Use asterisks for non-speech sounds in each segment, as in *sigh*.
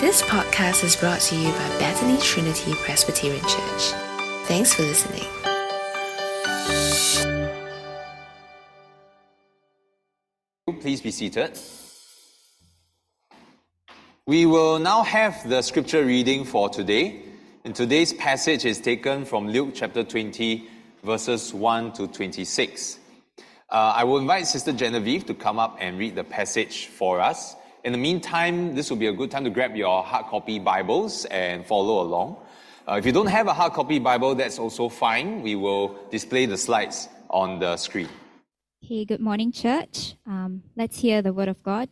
This podcast is brought to you by Bethany Trinity Presbyterian Church. Thanks for listening. Please be seated. We will now have the scripture reading for today. And today's passage is taken from Luke chapter 20, verses 1 to 26. Uh, I will invite Sister Genevieve to come up and read the passage for us. In the meantime, this will be a good time to grab your hard copy Bibles and follow along. Uh, if you don't have a hard copy Bible, that's also fine. We will display the slides on the screen. Okay, good morning, church. Um, let's hear the word of God.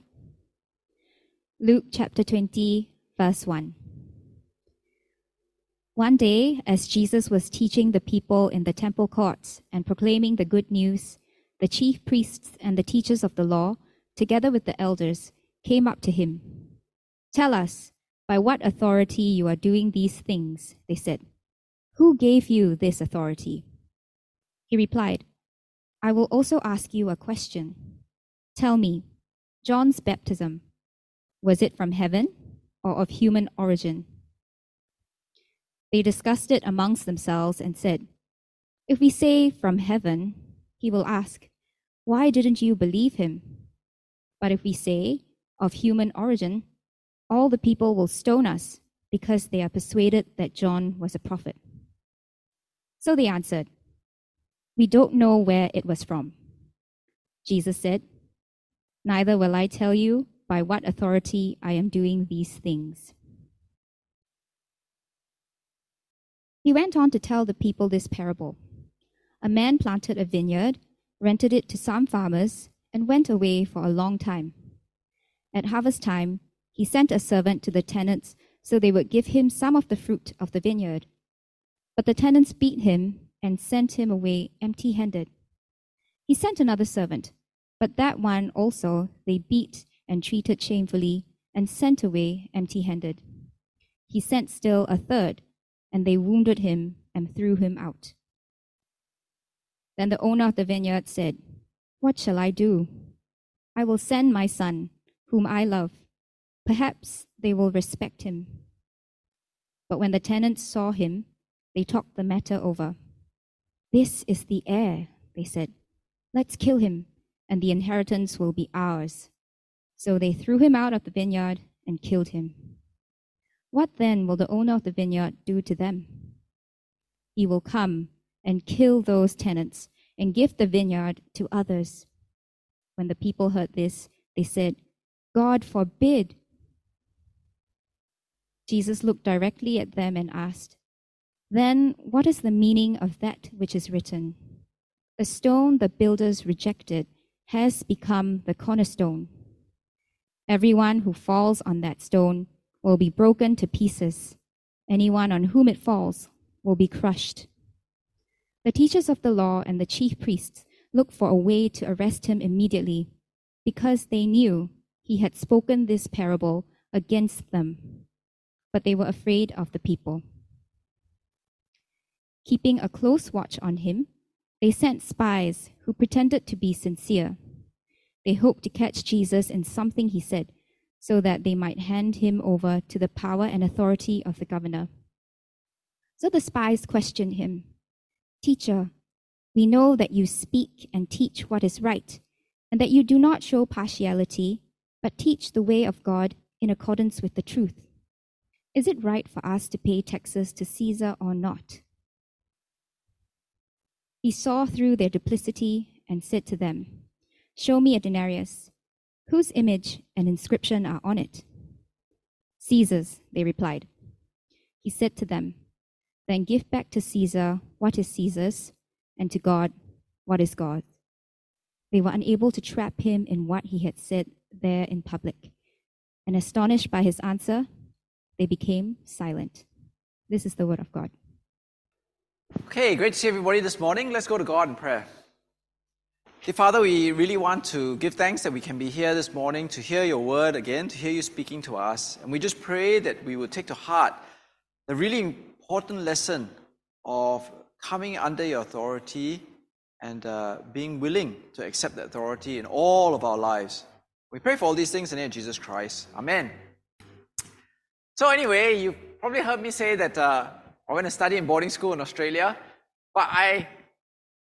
Luke chapter 20, verse 1. One day, as Jesus was teaching the people in the temple courts and proclaiming the good news, the chief priests and the teachers of the law, together with the elders, came up to him. Tell us, by what authority you are doing these things, they said. Who gave you this authority? He replied, I will also ask you a question. Tell me, John's baptism, was it from heaven or of human origin? They discussed it amongst themselves and said, If we say from heaven, he will ask, Why didn't you believe him? But if we say of human origin, all the people will stone us because they are persuaded that John was a prophet. So they answered, We don't know where it was from. Jesus said, Neither will I tell you by what authority I am doing these things. He went on to tell the people this parable A man planted a vineyard, rented it to some farmers, and went away for a long time. At harvest time, he sent a servant to the tenants so they would give him some of the fruit of the vineyard. But the tenants beat him and sent him away empty handed. He sent another servant, but that one also they beat and treated shamefully and sent away empty handed. He sent still a third, and they wounded him and threw him out. Then the owner of the vineyard said, What shall I do? I will send my son whom I love. Perhaps they will respect him. But when the tenants saw him, they talked the matter over. This is the heir, they said. Let's kill him, and the inheritance will be ours. So they threw him out of the vineyard and killed him. What then will the owner of the vineyard do to them? He will come and kill those tenants and give the vineyard to others. When the people heard this, they said, God forbid. Jesus looked directly at them and asked, Then what is the meaning of that which is written? The stone the builders rejected has become the cornerstone. Everyone who falls on that stone will be broken to pieces. Anyone on whom it falls will be crushed. The teachers of the law and the chief priests looked for a way to arrest him immediately because they knew he had spoken this parable against them, but they were afraid of the people. Keeping a close watch on him, they sent spies who pretended to be sincere. They hoped to catch Jesus in something he said, so that they might hand him over to the power and authority of the governor. So the spies questioned him Teacher, we know that you speak and teach what is right, and that you do not show partiality but teach the way of God in accordance with the truth. Is it right for us to pay taxes to Caesar or not? He saw through their duplicity and said to them, Show me a denarius. Whose image and inscription are on it? Caesar's, they replied. He said to them, Then give back to Caesar what is Caesar's, and to God what is God's. They were unable to trap him in what he had said there in public. And astonished by his answer, they became silent. This is the word of God. Okay, great to see everybody this morning. Let's go to God in prayer. Dear Father, we really want to give thanks that we can be here this morning to hear your word again, to hear you speaking to us. And we just pray that we will take to heart the really important lesson of coming under your authority and uh, being willing to accept the authority in all of our lives. We pray for all these things in the name of Jesus Christ. Amen. So anyway, you probably heard me say that uh, I went to study in boarding school in Australia, but I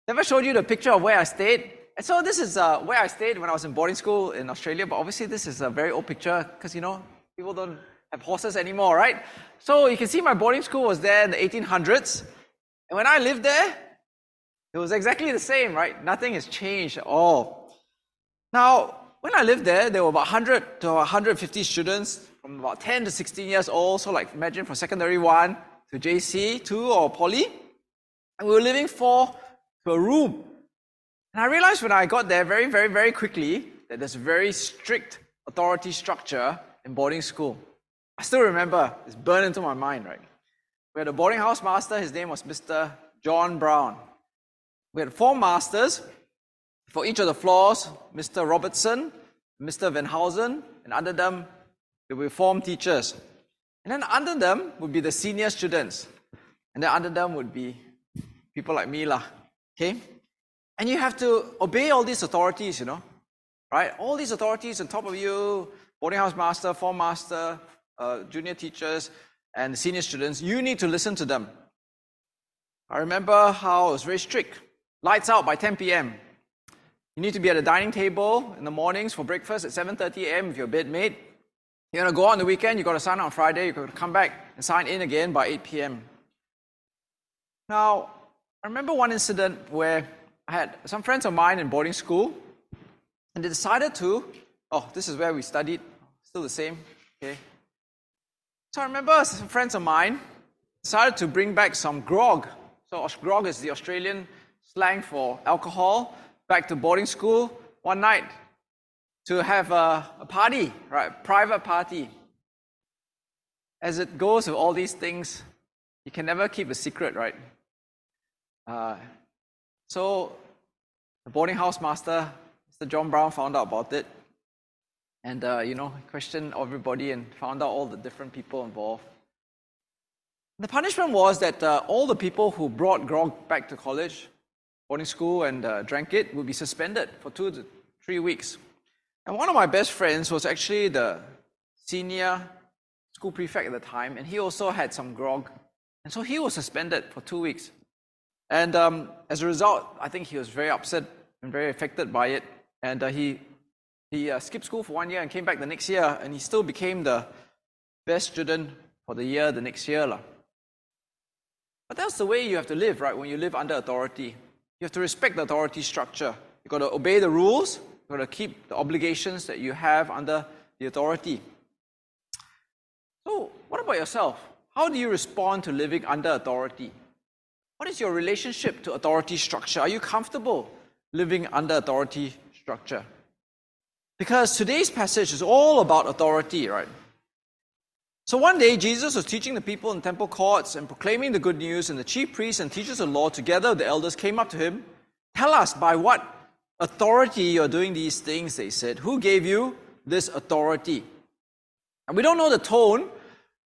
never showed you the picture of where I stayed. And so this is uh, where I stayed when I was in boarding school in Australia, but obviously this is a very old picture because, you know, people don't have horses anymore, right? So you can see my boarding school was there in the 1800s. And when I lived there, it was exactly the same, right? Nothing has changed at all. Now, when I lived there, there were about 100 to 150 students from about 10 to 16 years old. So, like, imagine from secondary one to JC, two, or poly. And we were living four to a room. And I realized when I got there very, very, very quickly that there's a very strict authority structure in boarding school. I still remember, it's burned into my mind, right? We had a boarding house master, his name was Mr. John Brown. We had four masters for each of the floors Mr. Robertson, Mr. Van Housen, and under them there were form teachers. And then under them would be the senior students. And then under them would be people like me, lah. Okay? And you have to obey all these authorities, you know. Right? All these authorities on top of you, boarding house master, form master, uh, junior teachers, and senior students, you need to listen to them. I remember how it was very strict. Lights out by 10 p.m. You need to be at the dining table in the mornings for breakfast at 7.30 a.m. if you're a bedmate. You're going to go on the weekend, you've got to sign on Friday, you've got to come back and sign in again by 8 p.m. Now, I remember one incident where I had some friends of mine in boarding school, and they decided to, oh, this is where we studied, still the same, okay. So I remember some friends of mine decided to bring back some grog. So grog is the Australian slang for alcohol back to boarding school one night to have a, a party, right? Private party. As it goes with all these things, you can never keep a secret, right? Uh, so the boarding house master, Mr. John Brown, found out about it, and uh, you know questioned everybody and found out all the different people involved. The punishment was that uh, all the people who brought grog back to college boarding school and uh, drank it would be suspended for two to three weeks. And one of my best friends was actually the senior school prefect at the time, and he also had some grog. And so he was suspended for two weeks. And um, as a result, I think he was very upset and very affected by it. And uh, he, he uh, skipped school for one year and came back the next year, and he still became the best student for the year the next year. But that's the way you have to live, right, when you live under authority. You have to respect the authority structure. You've got to obey the rules. You've got to keep the obligations that you have under the authority. So, what about yourself? How do you respond to living under authority? What is your relationship to authority structure? Are you comfortable living under authority structure? Because today's passage is all about authority, right? So one day, Jesus was teaching the people in temple courts and proclaiming the good news, and the chief priests and teachers of law, together the elders, came up to him. Tell us by what authority you're doing these things, they said. Who gave you this authority? And we don't know the tone,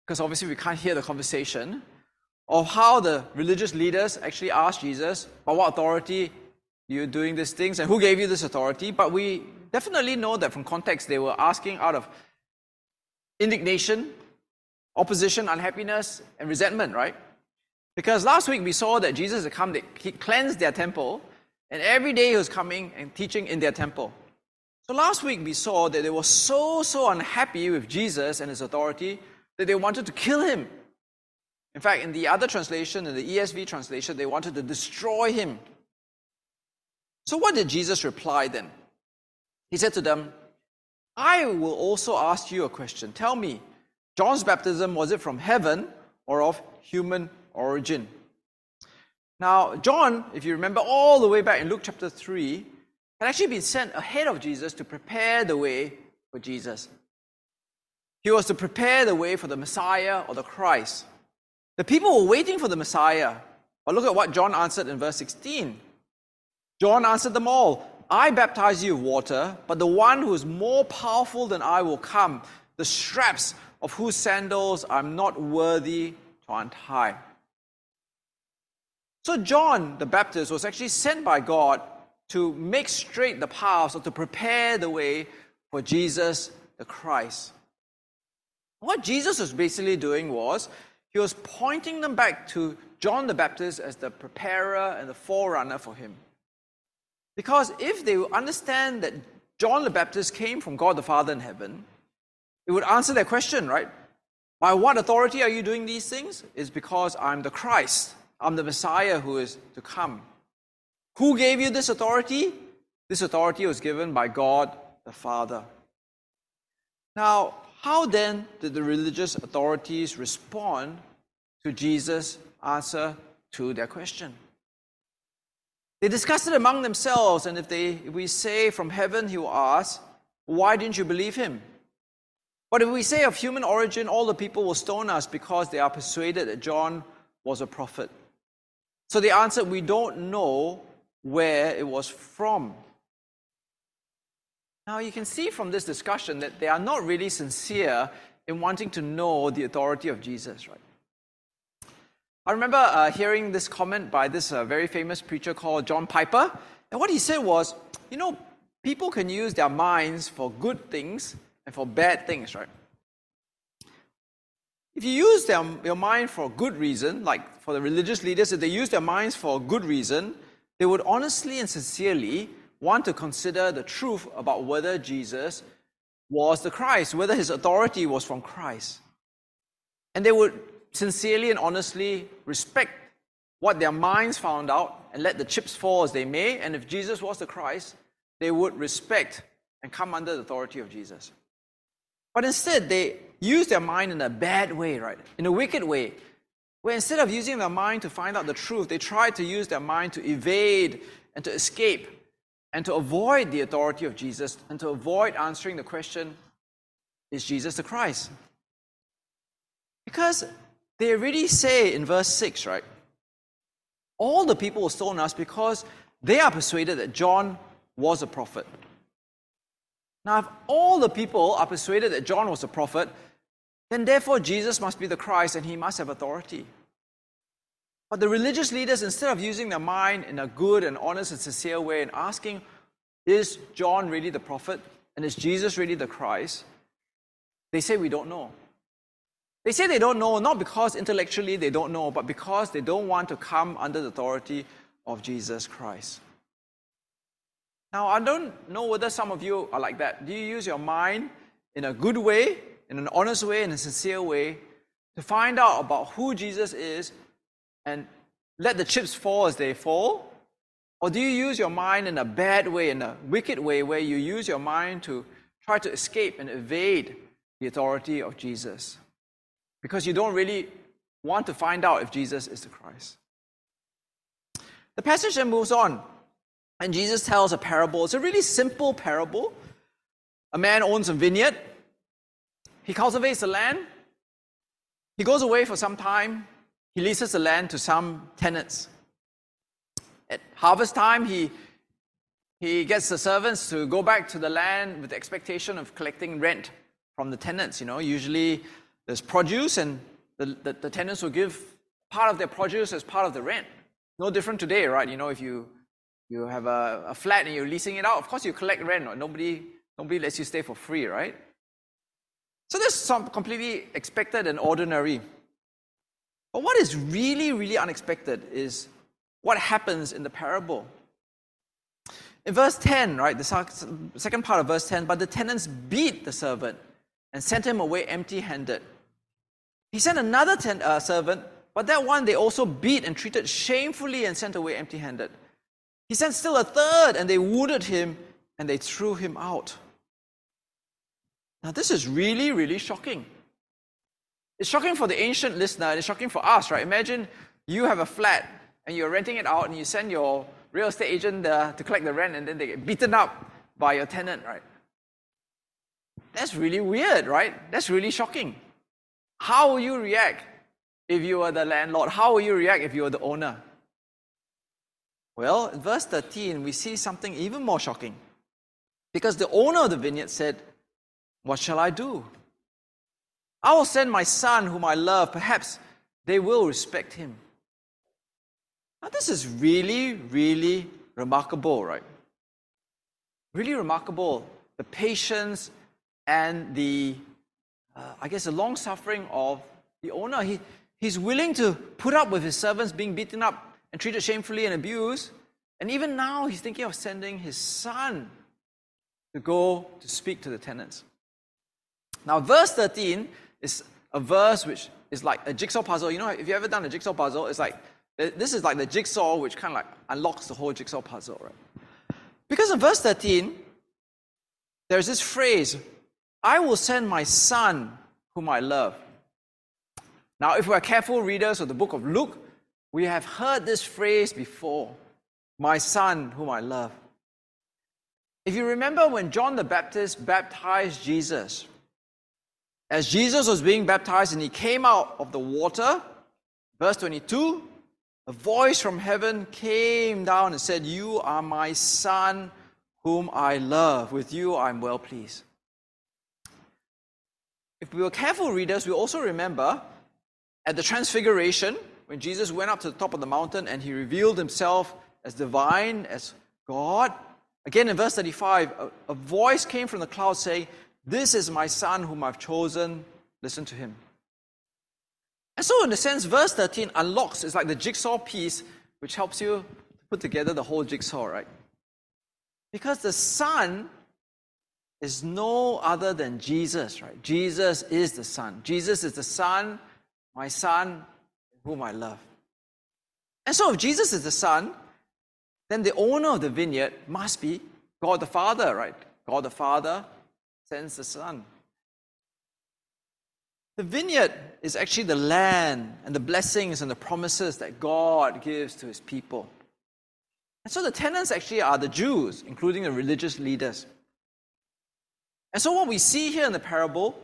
because obviously we can't hear the conversation, of how the religious leaders actually asked Jesus, by what authority you're doing these things, and who gave you this authority. But we definitely know that from context, they were asking out of indignation opposition, unhappiness, and resentment, right? Because last week we saw that Jesus had come, he cleansed their temple, and every day he was coming and teaching in their temple. So last week we saw that they were so, so unhappy with Jesus and his authority that they wanted to kill him. In fact, in the other translation, in the ESV translation, they wanted to destroy him. So what did Jesus reply then? He said to them, I will also ask you a question. Tell me, John's baptism, was it from heaven or of human origin? Now, John, if you remember all the way back in Luke chapter 3, had actually been sent ahead of Jesus to prepare the way for Jesus. He was to prepare the way for the Messiah or the Christ. The people were waiting for the Messiah. But look at what John answered in verse 16. John answered them all I baptize you with water, but the one who is more powerful than I will come. The straps of whose sandals I'm not worthy to untie. So, John the Baptist was actually sent by God to make straight the paths or to prepare the way for Jesus the Christ. What Jesus was basically doing was he was pointing them back to John the Baptist as the preparer and the forerunner for him. Because if they understand that John the Baptist came from God the Father in heaven, it would answer their question, right? By what authority are you doing these things? It's because I'm the Christ. I'm the Messiah who is to come. Who gave you this authority? This authority was given by God the Father. Now, how then did the religious authorities respond to Jesus' answer to their question? They discussed it among themselves, and if, they, if we say from heaven, he will ask, Why didn't you believe him? But if we say of human origin, all the people will stone us because they are persuaded that John was a prophet. So they answered, We don't know where it was from. Now, you can see from this discussion that they are not really sincere in wanting to know the authority of Jesus, right? I remember uh, hearing this comment by this uh, very famous preacher called John Piper. And what he said was, you know, people can use their minds for good things and for bad things, right? If you use their, your mind for a good reason, like for the religious leaders, if they use their minds for a good reason, they would honestly and sincerely want to consider the truth about whether Jesus was the Christ, whether his authority was from Christ. And they would sincerely and honestly respect what their minds found out and let the chips fall as they may. And if Jesus was the Christ, they would respect and come under the authority of Jesus. But instead, they use their mind in a bad way, right? In a wicked way, where instead of using their mind to find out the truth, they try to use their mind to evade and to escape and to avoid the authority of Jesus and to avoid answering the question, Is Jesus the Christ? Because they already say in verse 6, right? All the people will stone us because they are persuaded that John was a prophet. Now, if all the people are persuaded that John was a prophet, then therefore Jesus must be the Christ and he must have authority. But the religious leaders, instead of using their mind in a good and honest and sincere way and asking, is John really the prophet? And is Jesus really the Christ? They say we don't know. They say they don't know not because intellectually they don't know, but because they don't want to come under the authority of Jesus Christ. Now, I don't know whether some of you are like that. Do you use your mind in a good way, in an honest way, in a sincere way, to find out about who Jesus is and let the chips fall as they fall? Or do you use your mind in a bad way, in a wicked way, where you use your mind to try to escape and evade the authority of Jesus? Because you don't really want to find out if Jesus is the Christ. The passage then moves on, and Jesus tells a parable. It's a really simple parable. A man owns a vineyard, he cultivates the land, he goes away for some time, he leases the land to some tenants. At harvest time, he, he gets the servants to go back to the land with the expectation of collecting rent from the tenants. You know, usually there's produce, and the, the, the tenants will give part of their produce as part of the rent. No different today, right? You know, if you you have a, a flat and you're leasing it out, of course you collect rent. Right? Nobody nobody lets you stay for free, right? So that's some completely expected and ordinary. But what is really, really unexpected is what happens in the parable. In verse 10, right, the second part of verse 10, but the tenants beat the servant and sent him away empty handed. He sent another ten, uh, servant, but that one they also beat and treated shamefully and sent away empty handed. He sent still a third, and they wounded him and they threw him out. Now, this is really, really shocking. It's shocking for the ancient listener, and it's shocking for us, right? Imagine you have a flat and you're renting it out, and you send your real estate agent uh, to collect the rent, and then they get beaten up by your tenant, right? That's really weird, right? That's really shocking. How will you react if you were the landlord? How will you react if you were the owner? Well, in verse 13, we see something even more shocking. Because the owner of the vineyard said, What shall I do? I will send my son, whom I love. Perhaps they will respect him. Now, this is really, really remarkable, right? Really remarkable. The patience and the uh, I guess, the long suffering of the owner. He, he's willing to put up with his servants being beaten up and treated shamefully and abused. And even now, he's thinking of sending his son to go to speak to the tenants. Now, verse 13 is a verse which is like a jigsaw puzzle. You know, if you've ever done a jigsaw puzzle, it's like uh, this is like the jigsaw which kind of like unlocks the whole jigsaw puzzle, right? Because in verse 13, there's this phrase, I will send my son whom I love. Now, if we're careful readers of the book of Luke, we have heard this phrase before my son whom I love. If you remember when John the Baptist baptized Jesus, as Jesus was being baptized and he came out of the water, verse 22, a voice from heaven came down and said, You are my son whom I love. With you I'm well pleased. If we were careful readers, we also remember at the Transfiguration, when Jesus went up to the top of the mountain and he revealed himself as divine, as God, again in verse 35, a, a voice came from the cloud saying, This is my son whom I've chosen, listen to him. And so, in a sense, verse 13 unlocks, it's like the jigsaw piece which helps you put together the whole jigsaw, right? Because the Son is no other than Jesus, right? Jesus is the Son. Jesus is the Son, my Son, whom I love. And so, if Jesus is the Son, then the owner of the vineyard must be God the Father, right? God the Father sends the Son. The vineyard is actually the land and the blessings and the promises that God gives to his people. And so the tenants actually are the Jews, including the religious leaders. And so what we see here in the parable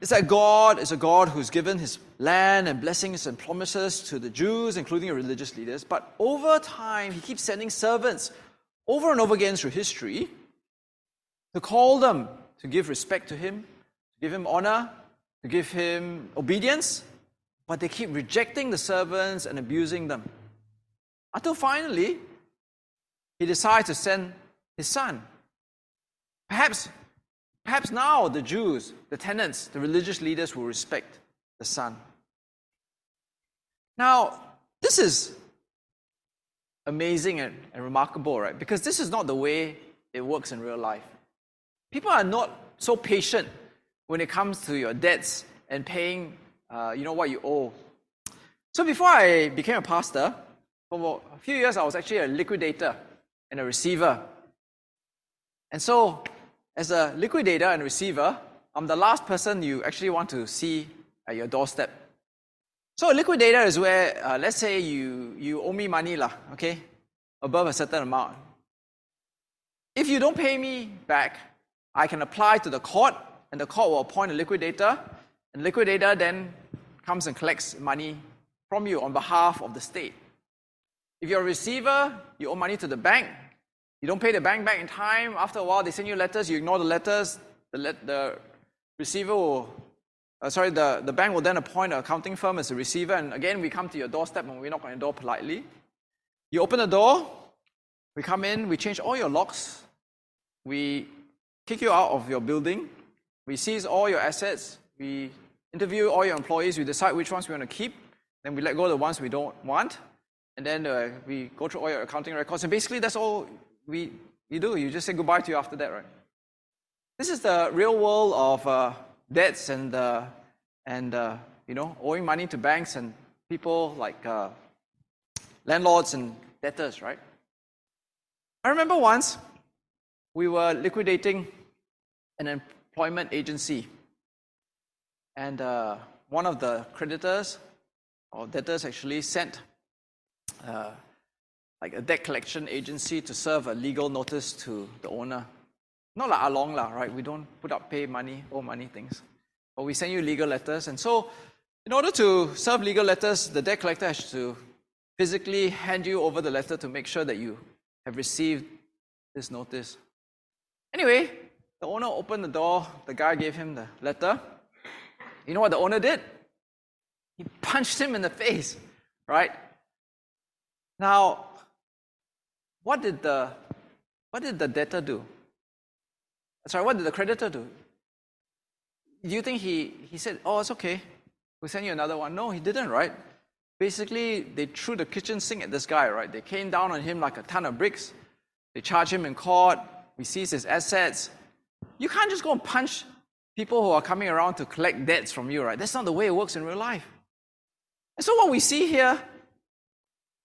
is that God is a God who's given his land and blessings and promises to the Jews, including religious leaders. But over time, he keeps sending servants over and over again through history to call them to give respect to him, to give him honor, to give him obedience, but they keep rejecting the servants and abusing them. Until finally, he decides to send his son. Perhaps, perhaps now the Jews, the tenants, the religious leaders will respect the son. Now, this is amazing and, and remarkable, right? Because this is not the way it works in real life. People are not so patient when it comes to your debts and paying, uh, you know, what you owe. So before I became a pastor, for a few years I was actually a liquidator and a receiver. And so, as a liquidator and receiver, I'm the last person you actually want to see at your doorstep. So a liquidator is where, uh, let's say you, you owe me money, lah, okay, above a certain amount. If you don't pay me back, I can apply to the court and the court will appoint a liquidator, and liquidator then comes and collects money from you on behalf of the state. If you're a receiver, you owe money to the bank. You don't pay the bank back in time. After a while, they send you letters. You ignore the letters. The, the receiver will, uh, sorry, the, the bank will then appoint an accounting firm as a receiver. And again, we come to your doorstep and we knock on your door politely. You open the door. We come in. We change all your locks. We kick you out of your building. We seize all your assets, we interview all your employees, we decide which ones we want to keep, then we let go of the ones we don't want, and then uh, we go through all your accounting records. And basically, that's all we, you do. You just say goodbye to you after that, right? This is the real world of uh, debts and, uh, and uh, you know, owing money to banks and people like uh, landlords and debtors, right? I remember once we were liquidating an employment agency. And uh, one of the creditors or debtors actually sent uh, like a debt collection agency to serve a legal notice to the owner. Not like along lah, right? We don't put up pay money, owe money things. But we send you legal letters. And so in order to serve legal letters, the debt collector has to physically hand you over the letter to make sure that you have received this notice. Anyway, the owner opened the door, the guy gave him the letter. You know what the owner did? He punched him in the face, right? Now, what did the what did the debtor do? Sorry, what did the creditor do? do you think he, he said, Oh, it's okay. We'll send you another one? No, he didn't, right? Basically, they threw the kitchen sink at this guy, right? They came down on him like a ton of bricks. They charged him in court. We seized his assets. You can't just go and punch people who are coming around to collect debts from you, right? That's not the way it works in real life. And so, what we see here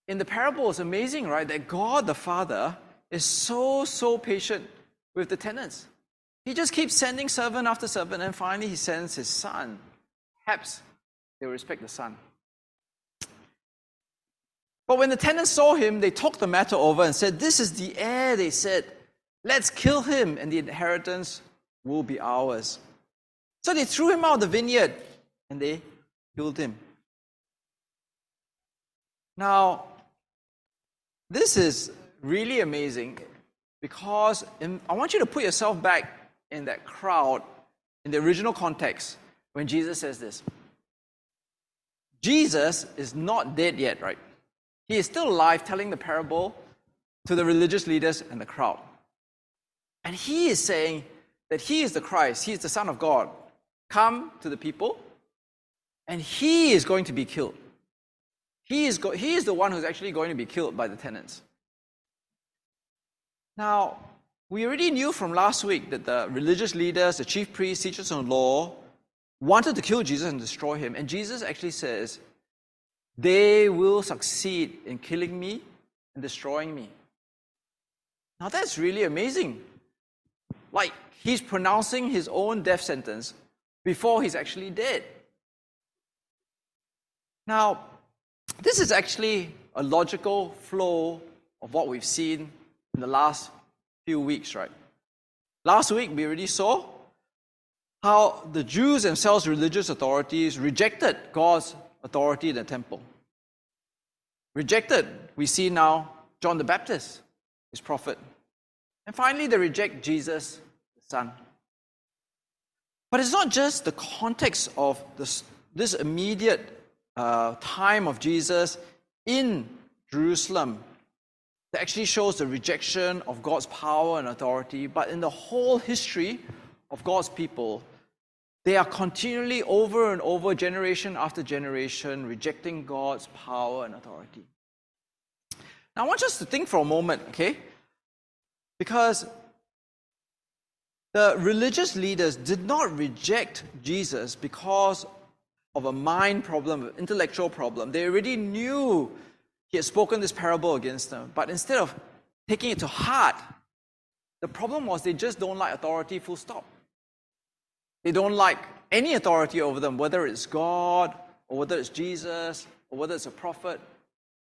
in the parable it's amazing, right? That God the Father is so, so patient with the tenants. He just keeps sending servant after servant, and finally he sends his son. Perhaps they will respect the son. But when the tenants saw him, they talked the matter over and said, This is the heir, they said. Let's kill him, and the inheritance will be ours. So they threw him out of the vineyard and they killed him. Now, this is really amazing because in, I want you to put yourself back in that crowd in the original context when Jesus says this. Jesus is not dead yet, right? He is still alive telling the parable to the religious leaders and the crowd. And he is saying that he is the Christ, he is the Son of God, come to the people, and he is going to be killed. He is, go- he is the one who's actually going to be killed by the tenants. Now, we already knew from last week that the religious leaders, the chief priests, teachers of law, wanted to kill Jesus and destroy him. And Jesus actually says, they will succeed in killing me and destroying me. Now, that's really amazing. Like, he's pronouncing his own death sentence before he's actually dead. Now, this is actually a logical flow of what we've seen in the last few weeks, right? Last week, we already saw how the Jews themselves, religious authorities, rejected God's authority in the temple. Rejected, we see now John the Baptist, his prophet. And finally, they reject Jesus, the Son. But it's not just the context of this, this immediate uh, time of Jesus in Jerusalem that actually shows the rejection of God's power and authority, but in the whole history of God's people, they are continually over and over, generation after generation, rejecting God's power and authority. Now, I want us to think for a moment, okay? Because the religious leaders did not reject Jesus because of a mind problem, an intellectual problem. They already knew he had spoken this parable against them. But instead of taking it to heart, the problem was they just don't like authority, full stop. They don't like any authority over them, whether it's God or whether it's Jesus or whether it's a prophet.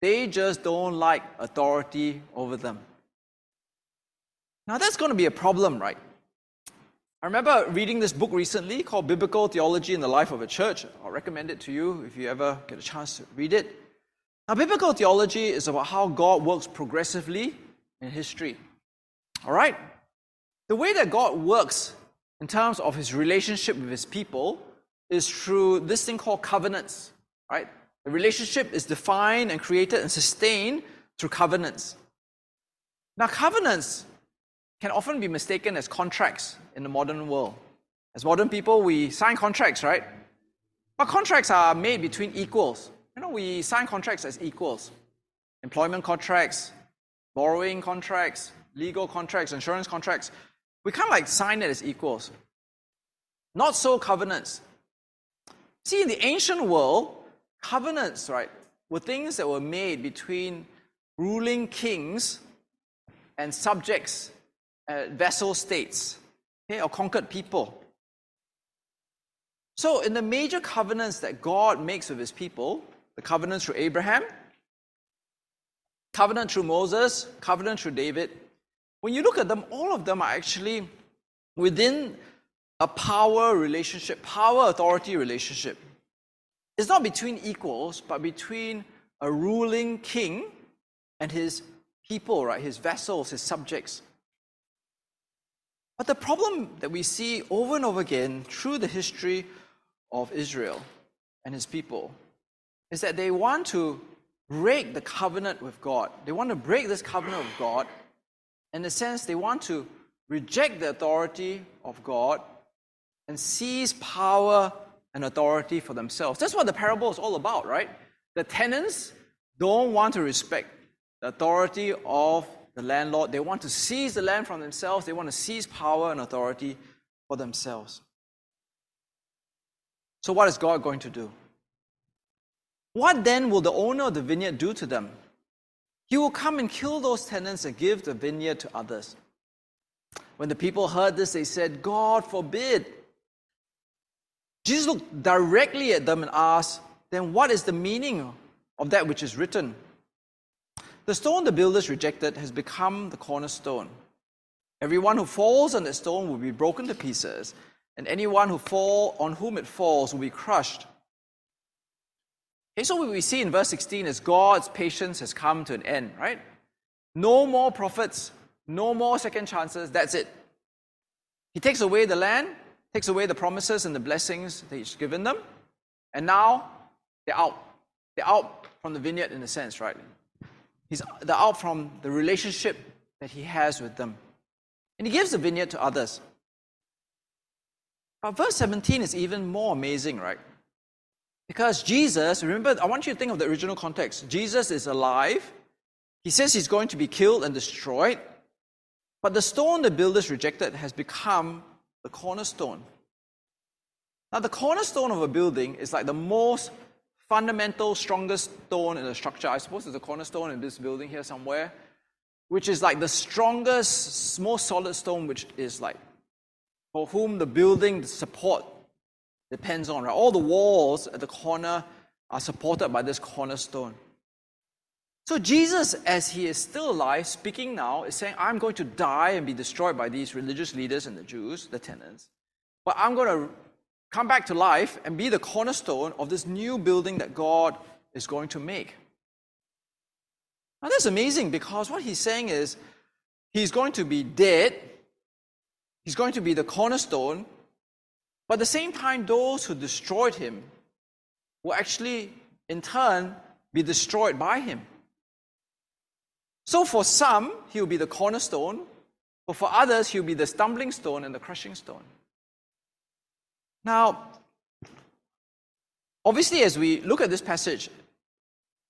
They just don't like authority over them. Now, that's going to be a problem, right? I remember reading this book recently called Biblical Theology in the Life of a Church. I'll recommend it to you if you ever get a chance to read it. Now, biblical theology is about how God works progressively in history. All right? The way that God works in terms of his relationship with his people is through this thing called covenants, right? The relationship is defined and created and sustained through covenants. Now, covenants can often be mistaken as contracts in the modern world. As modern people, we sign contracts, right? But contracts are made between equals. You know, we sign contracts as equals. Employment contracts, borrowing contracts, legal contracts, insurance contracts. We kind of like sign it as equals. Not so covenants. See, in the ancient world, covenants, right, were things that were made between ruling kings and subjects uh, vassal states okay, or conquered people. So, in the major covenants that God makes with his people, the covenant through Abraham, covenant through Moses, covenant through David, when you look at them, all of them are actually within a power relationship, power authority relationship. It's not between equals, but between a ruling king and his people, right? His vassals, his subjects. But the problem that we see over and over again through the history of Israel and his people is that they want to break the covenant with God. They want to break this covenant with God. In a sense, they want to reject the authority of God and seize power and authority for themselves. That's what the parable is all about, right? The tenants don't want to respect the authority of the landlord. They want to seize the land from themselves. They want to seize power and authority for themselves. So, what is God going to do? What then will the owner of the vineyard do to them? He will come and kill those tenants and give the vineyard to others. When the people heard this, they said, God forbid. Jesus looked directly at them and asked, Then what is the meaning of that which is written? The stone the builders rejected has become the cornerstone. Everyone who falls on that stone will be broken to pieces, and anyone who fall on whom it falls will be crushed. Okay, so what we see in verse 16 is God's patience has come to an end, right? No more prophets, no more second chances, that's it. He takes away the land, takes away the promises and the blessings that He's given them, and now they're out. They're out from the vineyard in a sense, right? He's, they're out from the relationship that He has with them. And He gives the vineyard to others. But verse 17 is even more amazing, right? Because Jesus, remember, I want you to think of the original context. Jesus is alive. He says he's going to be killed and destroyed. But the stone the builders rejected has become the cornerstone. Now, the cornerstone of a building is like the most fundamental, strongest stone in the structure. I suppose there's a cornerstone in this building here somewhere, which is like the strongest, most solid stone, which is like for whom the building, support depends on, right? All the walls at the corner are supported by this cornerstone. So Jesus, as he is still alive, speaking now, is saying, I'm going to die and be destroyed by these religious leaders and the Jews, the tenants. But I'm going to come back to life and be the cornerstone of this new building that God is going to make. Now that's amazing because what he's saying is he's going to be dead, he's going to be the cornerstone, but at the same time, those who destroyed him will actually, in turn, be destroyed by him. So for some, he will be the cornerstone, but for others, he will be the stumbling stone and the crushing stone. Now, obviously, as we look at this passage,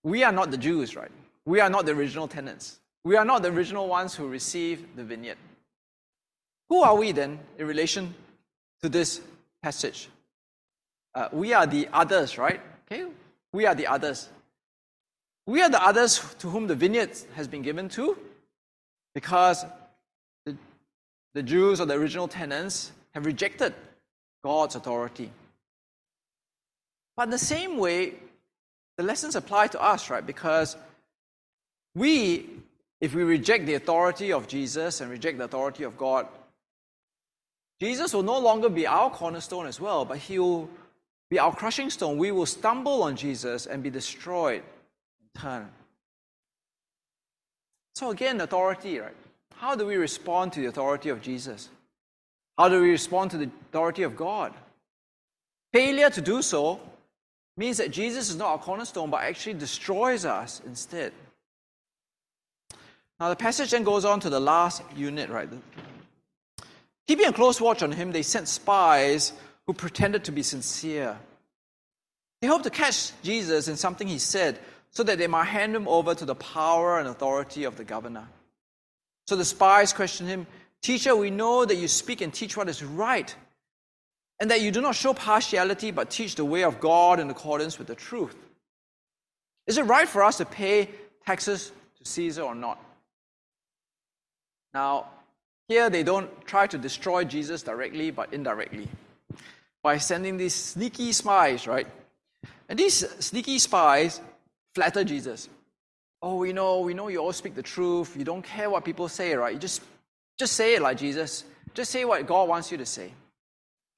we are not the Jews, right? We are not the original tenants. We are not the original ones who received the vineyard. Who are we then in relation to this passage. Uh, we are the others, right? Okay, we are the others. We are the others to whom the vineyard has been given to because the, the Jews or the original tenants have rejected God's authority. But in the same way, the lessons apply to us, right? Because we, if we reject the authority of Jesus and reject the authority of God, Jesus will no longer be our cornerstone as well, but he will be our crushing stone. We will stumble on Jesus and be destroyed in turn. So, again, authority, right? How do we respond to the authority of Jesus? How do we respond to the authority of God? Failure to do so means that Jesus is not our cornerstone, but actually destroys us instead. Now, the passage then goes on to the last unit, right? Keeping a close watch on him, they sent spies who pretended to be sincere. They hoped to catch Jesus in something he said so that they might hand him over to the power and authority of the governor. So the spies questioned him Teacher, we know that you speak and teach what is right, and that you do not show partiality but teach the way of God in accordance with the truth. Is it right for us to pay taxes to Caesar or not? Now, here, they don't try to destroy Jesus directly, but indirectly by sending these sneaky spies, right? And these sneaky spies flatter Jesus. Oh, we know, we know you all speak the truth. You don't care what people say, right? You just, just say it like Jesus. Just say what God wants you to say.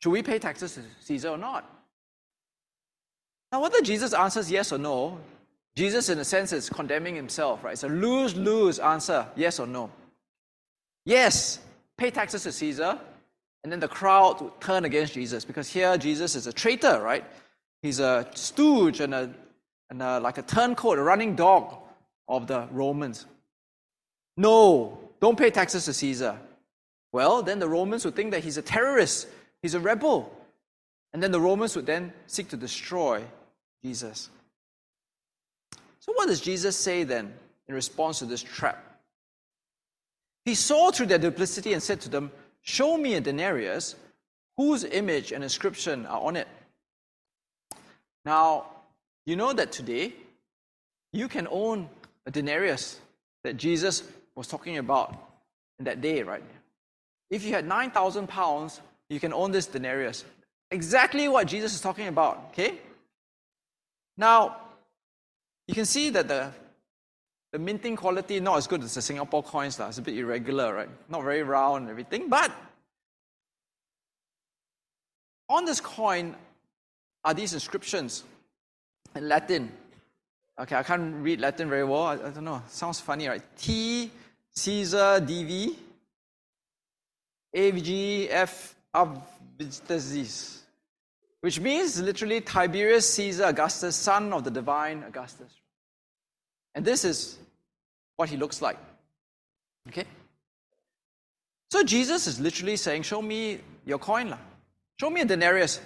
Should we pay taxes to Caesar or not? Now, whether Jesus answers yes or no, Jesus, in a sense, is condemning himself, right? It's a lose lose answer, yes or no. Yes, pay taxes to Caesar, and then the crowd would turn against Jesus because here Jesus is a traitor, right? He's a stooge and a, and a, like a turncoat, a running dog of the Romans. No, don't pay taxes to Caesar. Well, then the Romans would think that he's a terrorist He's a rebel. And then the Romans would then seek to destroy Jesus. So, what does Jesus say then in response to this trap? He saw through their duplicity and said to them, Show me a denarius whose image and inscription are on it. Now, you know that today you can own a denarius that Jesus was talking about in that day, right? If you had 9,000 pounds, you can own this denarius. Exactly what Jesus is talking about, okay? Now, you can see that the, the minting quality not as good as the Singapore coins. It's a bit irregular, right? Not very round and everything. But on this coin are these inscriptions in Latin. Okay, I can't read Latin very well. I, I don't know. Sounds funny, right? T Caesar DV AVGF Abvitasis, which means literally Tiberius Caesar Augustus, son of the divine Augustus. And this is what he looks like. Okay? So Jesus is literally saying, Show me your coin. Show me a denarius.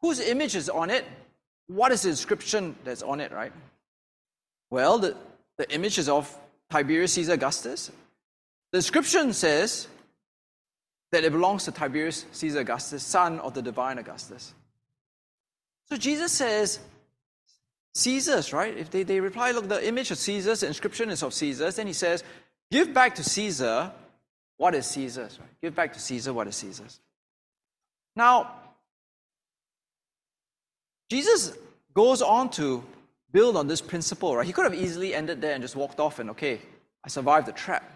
Whose image is on it? What is the inscription that's on it, right? Well, the, the image is of Tiberius Caesar Augustus. The inscription says that it belongs to Tiberius Caesar Augustus, son of the divine Augustus. So Jesus says, Caesar's, right? If they, they reply, look, the image of Caesar's, the inscription is of Caesar's, then he says, give back to Caesar what is Caesar's, right? Give back to Caesar what is Caesar's. Now, Jesus goes on to build on this principle, right? He could have easily ended there and just walked off and, okay, I survived the trap.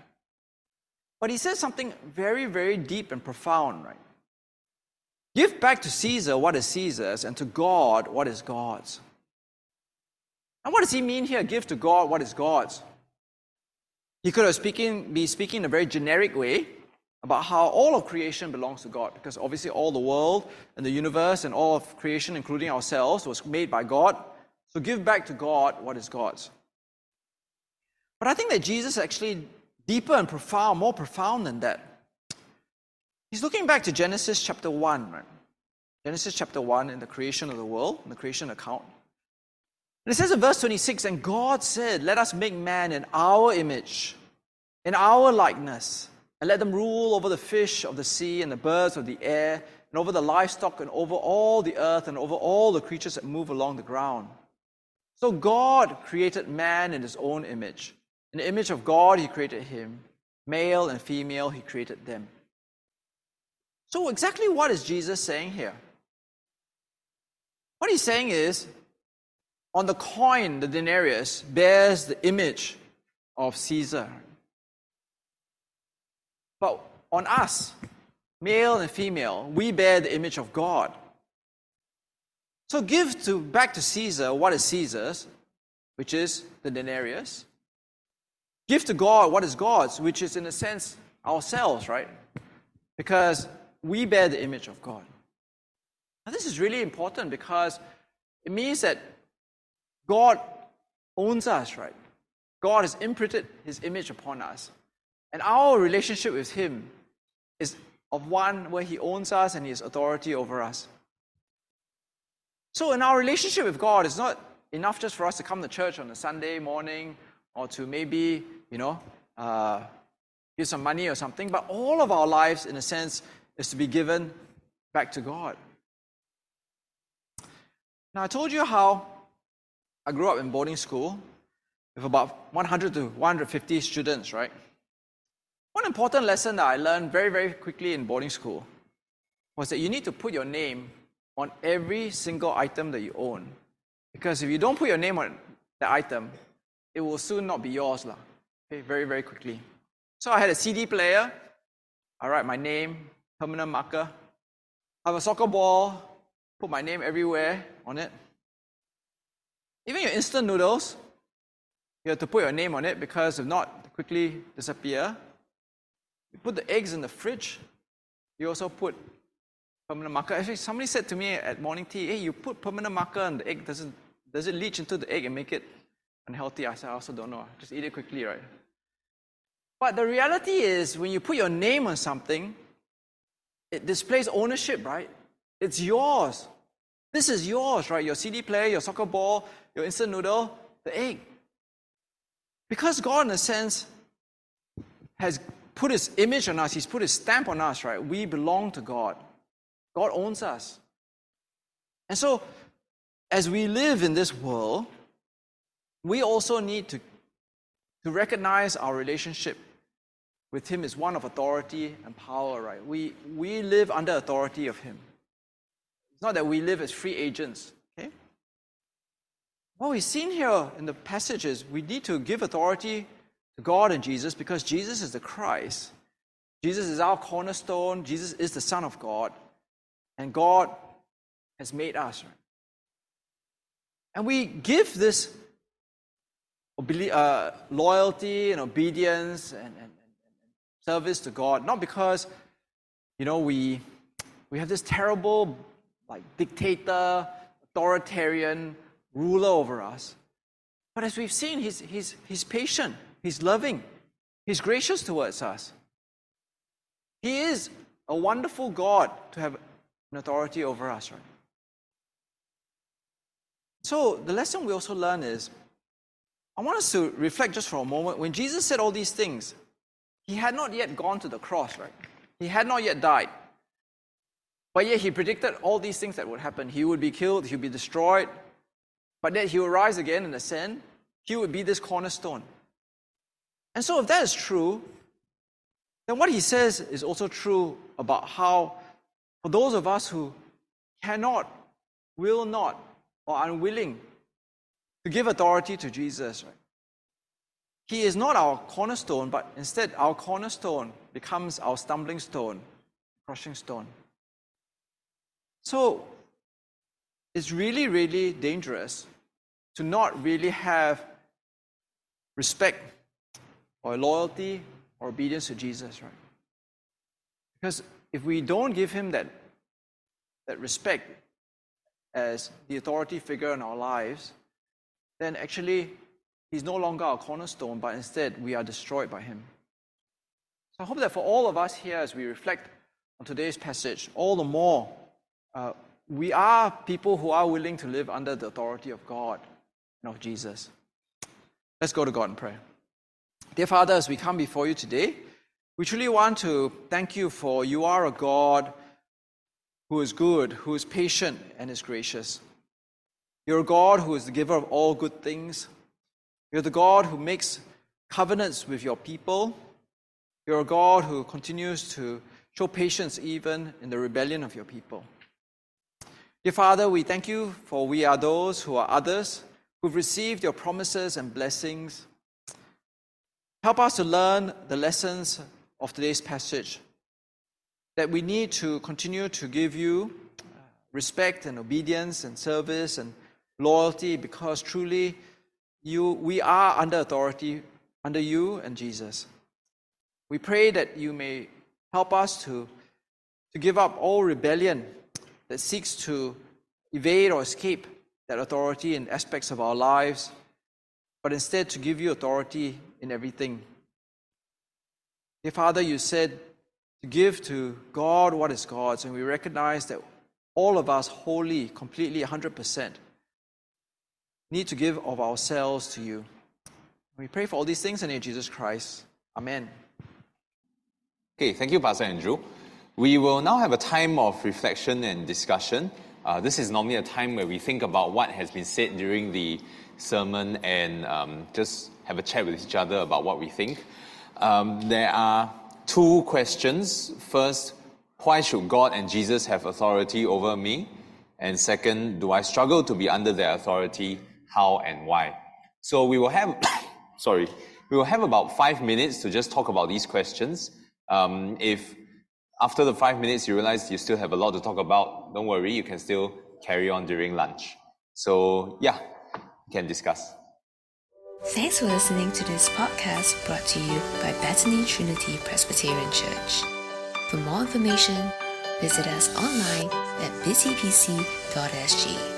But he says something very, very deep and profound, right? Give back to Caesar what is Caesar's and to God what is God's. And what does he mean here? Give to God what is God's. He could have speaking, be speaking in a very generic way about how all of creation belongs to God, because obviously all the world and the universe and all of creation, including ourselves, was made by God. So give back to God what is God's. But I think that Jesus actually deeper and profound, more profound than that. He's looking back to Genesis chapter 1, right? Genesis chapter 1 in the creation of the world, in the creation account. And it says in verse 26 And God said, Let us make man in our image, in our likeness, and let them rule over the fish of the sea and the birds of the air, and over the livestock, and over all the earth, and over all the creatures that move along the ground. So God created man in his own image. In the image of God, he created him. Male and female, he created them. So, exactly what is Jesus saying here? What he's saying is on the coin, the denarius bears the image of Caesar. But on us, male and female, we bear the image of God. So give to back to Caesar what is Caesar's, which is the denarius. Give to God what is God's, which is in a sense ourselves, right? Because we bear the image of God. Now, this is really important because it means that God owns us, right? God has imprinted his image upon us. And our relationship with him is of one where he owns us and he has authority over us. So, in our relationship with God, it's not enough just for us to come to church on a Sunday morning or to maybe, you know, uh, give some money or something, but all of our lives, in a sense, is to be given back to God. Now, I told you how I grew up in boarding school with about 100 to 150 students, right? One important lesson that I learned very, very quickly in boarding school was that you need to put your name on every single item that you own. Because if you don't put your name on the item, it will soon not be yours. Lah. Okay, very, very quickly. So I had a CD player. I write my name, permanent marker. I have a soccer ball, put my name everywhere on it. Even your instant noodles, you have to put your name on it because if not, quickly disappear. You put the eggs in the fridge, you also put permanent marker. Actually, somebody said to me at morning tea, hey, you put permanent marker and the egg doesn't does it leach into the egg and make it unhealthy? I said, I also don't know. Just eat it quickly, right? But the reality is when you put your name on something, it displays ownership, right? It's yours. This is yours, right? Your CD player, your soccer ball, your instant noodle, the egg. Because God, in a sense, has put his image on us, he's put his stamp on us, right? We belong to God. God owns us. And so, as we live in this world, we also need to, to recognize our relationship with Him as one of authority and power, right? We, we live under authority of Him. It's not that we live as free agents, okay? What we've seen here in the passage is we need to give authority to God and Jesus because Jesus is the Christ. Jesus is our cornerstone. Jesus is the Son of God. And God has made us. Right? And we give this uh, loyalty and obedience and, and, and, service to God, not because, you know, we, we have this terrible, like, dictator, authoritarian ruler over us. But as we've seen, he's, he's, he's patient, he's loving, he's gracious towards us. He is a wonderful God to have an authority over us, right? So, the lesson we also learn is I want us to reflect just for a moment. When Jesus said all these things, he had not yet gone to the cross, right? He had not yet died. But yet he predicted all these things that would happen. He would be killed, he would be destroyed, but that he would rise again and ascend. He would be this cornerstone. And so, if that is true, then what he says is also true about how, for those of us who cannot, will not, or unwilling to give authority to Jesus, right? He is not our cornerstone, but instead our cornerstone becomes our stumbling stone, crushing stone. So it's really, really dangerous to not really have respect or loyalty or obedience to Jesus, right? Because if we don't give him that, that respect as the authority figure in our lives, then actually he's no longer our cornerstone, but instead we are destroyed by him. So I hope that for all of us here, as we reflect on today's passage, all the more uh, we are people who are willing to live under the authority of God and of Jesus. Let's go to God in prayer. Dear Father, as we come before you today, we truly want to thank you for you are a God who is good, who is patient, and is gracious. You're a God who is the giver of all good things. You're the God who makes covenants with your people. You're a God who continues to show patience even in the rebellion of your people. Dear Father, we thank you for we are those who are others who've received your promises and blessings. Help us to learn the lessons of today's passage that we need to continue to give you respect and obedience and service and loyalty because truly you, we are under authority under you and Jesus. We pray that you may help us to, to give up all rebellion that seeks to evade or escape that authority in aspects of our lives, but instead to give you authority in everything. Dear Father, you said to give to God what is God's, and we recognize that all of us wholly, completely, 100%, need to give of ourselves to you. We pray for all these things in the name of Jesus Christ. Amen. Okay, thank you, Pastor Andrew. We will now have a time of reflection and discussion. Uh, this is normally a time where we think about what has been said during the sermon and um, just have a chat with each other about what we think. Um, there are two questions. First, why should God and Jesus have authority over me? And second, do I struggle to be under their authority? How and why? So we will have, *coughs* sorry, we will have about five minutes to just talk about these questions. Um, if after the five minutes you realize you still have a lot to talk about, don't worry, you can still carry on during lunch. So yeah, you can discuss. Thanks for listening to this podcast brought to you by Bethany Trinity Presbyterian Church. For more information, visit us online at busypc.sg.